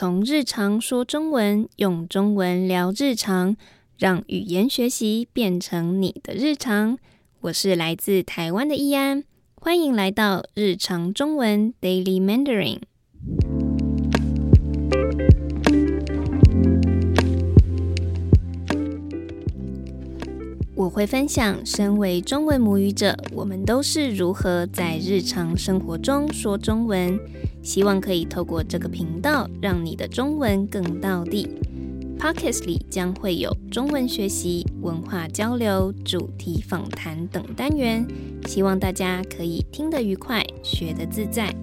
从日常说中文，用中文聊日常，让语言学习变成你的日常。我是来自台湾的易安，欢迎来到日常中文 Daily Mandarin。我会分享，身为中文母语者，我们都是如何在日常生活中说中文。希望可以透过这个频道，让你的中文更到地。Podcast 里将会有中文学习、文化交流、主题访谈等单元，希望大家可以听得愉快，学得自在。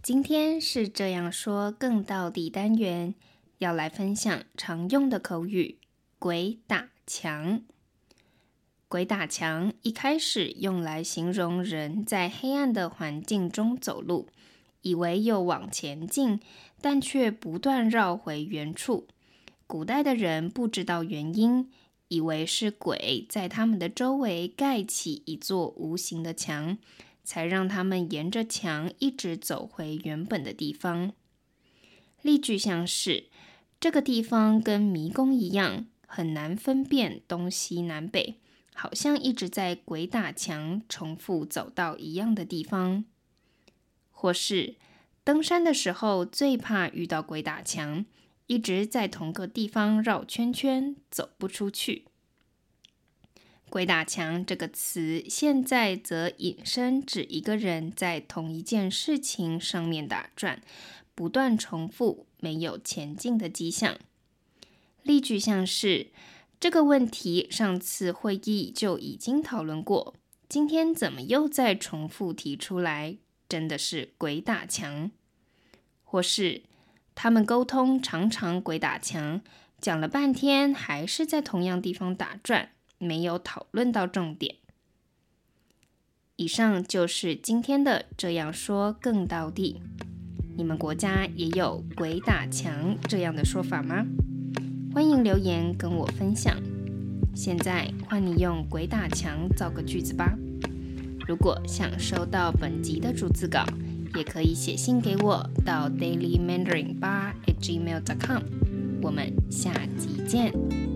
今天是这样说更到底单元，要来分享常用的口语“鬼打墙”。鬼打墙一开始用来形容人在黑暗的环境中走路，以为又往前进，但却不断绕回原处。古代的人不知道原因，以为是鬼在他们的周围盖起一座无形的墙。才让他们沿着墙一直走回原本的地方。例句像是：这个地方跟迷宫一样，很难分辨东西南北，好像一直在鬼打墙，重复走到一样的地方。或是登山的时候最怕遇到鬼打墙，一直在同个地方绕圈圈，走不出去。鬼打墙这个词，现在则引申指一个人在同一件事情上面打转，不断重复，没有前进的迹象。例句像是：这个问题上次会议就已经讨论过，今天怎么又再重复提出来？真的是鬼打墙。或是他们沟通常常鬼打墙，讲了半天还是在同样地方打转。没有讨论到重点。以上就是今天的这样说更到地。你们国家也有“鬼打墙”这样的说法吗？欢迎留言跟我分享。现在换你用“鬼打墙”造个句子吧。如果想收到本集的逐字稿，也可以写信给我到 dailymandarin 八 at gmail.com。我们下集见。